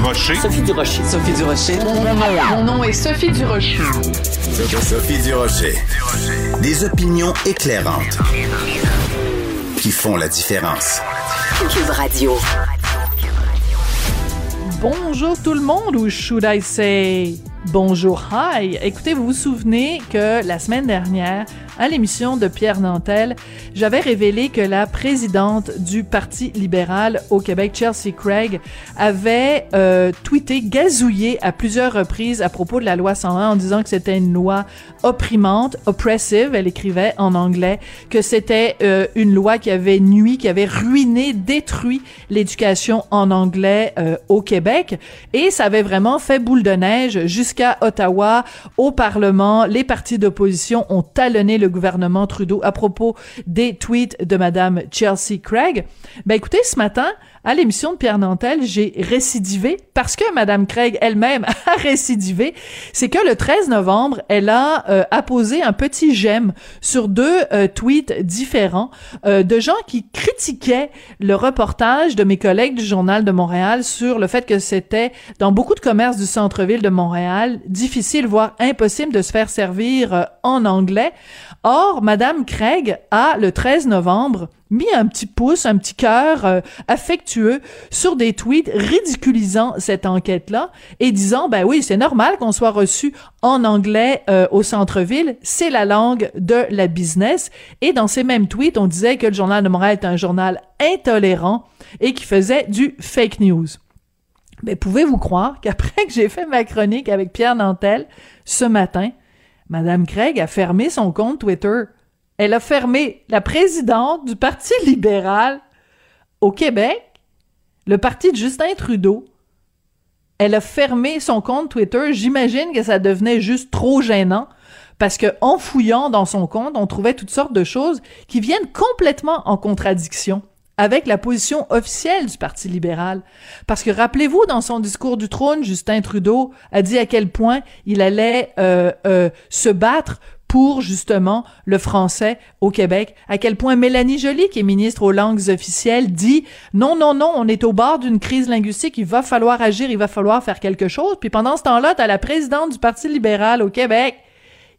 Durocher. Sophie Durocher. Sophie Durocher. Mon nom est Sophie Durocher. Sophie Durocher. Des opinions éclairantes qui font la différence. Cube Radio. Bonjour tout le monde, ou should I say bonjour, hi. Écoutez, vous vous souvenez que la semaine dernière, à l'émission de Pierre Nantel, j'avais révélé que la présidente du Parti libéral au Québec, Chelsea Craig, avait euh, tweeté, gazouillé à plusieurs reprises à propos de la loi 101 en disant que c'était une loi opprimante, oppressive, elle écrivait en anglais, que c'était euh, une loi qui avait nuit, qui avait ruiné, détruit l'éducation en anglais euh, au Québec. Et ça avait vraiment fait boule de neige Ottawa, au Parlement. Les partis d'opposition ont talonné le gouvernement Trudeau à propos des tweets de Madame Chelsea Craig. Ben écoutez, ce matin, à l'émission de Pierre Nantel, j'ai récidivé parce que Madame Craig elle-même a récidivé. C'est que le 13 novembre, elle a euh, apposé un petit j'aime sur deux euh, tweets différents euh, de gens qui critiquaient le reportage de mes collègues du Journal de Montréal sur le fait que c'était dans beaucoup de commerces du centre-ville de Montréal difficile, voire impossible de se faire servir en anglais. Or, Madame Craig a, le 13 novembre, mis un petit pouce, un petit cœur euh, affectueux sur des tweets ridiculisant cette enquête-là et disant, ben oui, c'est normal qu'on soit reçu en anglais euh, au centre-ville, c'est la langue de la business. Et dans ces mêmes tweets, on disait que le Journal de Montréal est un journal intolérant et qui faisait du fake news. Mais pouvez-vous croire qu'après que j'ai fait ma chronique avec Pierre Nantel ce matin, Madame Craig a fermé son compte Twitter elle a fermé la présidente du Parti libéral au Québec, le parti de Justin Trudeau. Elle a fermé son compte Twitter. J'imagine que ça devenait juste trop gênant parce que en fouillant dans son compte, on trouvait toutes sortes de choses qui viennent complètement en contradiction avec la position officielle du Parti libéral. Parce que rappelez-vous, dans son discours du trône, Justin Trudeau a dit à quel point il allait euh, euh, se battre pour justement le français au Québec. À quel point Mélanie Joly, qui est ministre aux langues officielles, dit non, non, non, on est au bord d'une crise linguistique, il va falloir agir, il va falloir faire quelque chose. Puis pendant ce temps-là, t'as la présidente du Parti libéral au Québec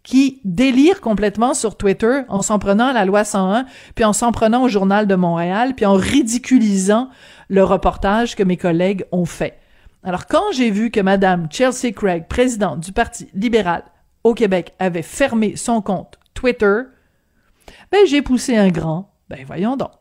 qui délire complètement sur Twitter en s'en prenant à la loi 101, puis en s'en prenant au journal de Montréal, puis en ridiculisant le reportage que mes collègues ont fait. Alors quand j'ai vu que Madame Chelsea Craig, présidente du Parti libéral, au Québec avait fermé son compte Twitter, ben j'ai poussé un grand. Ben voyons donc.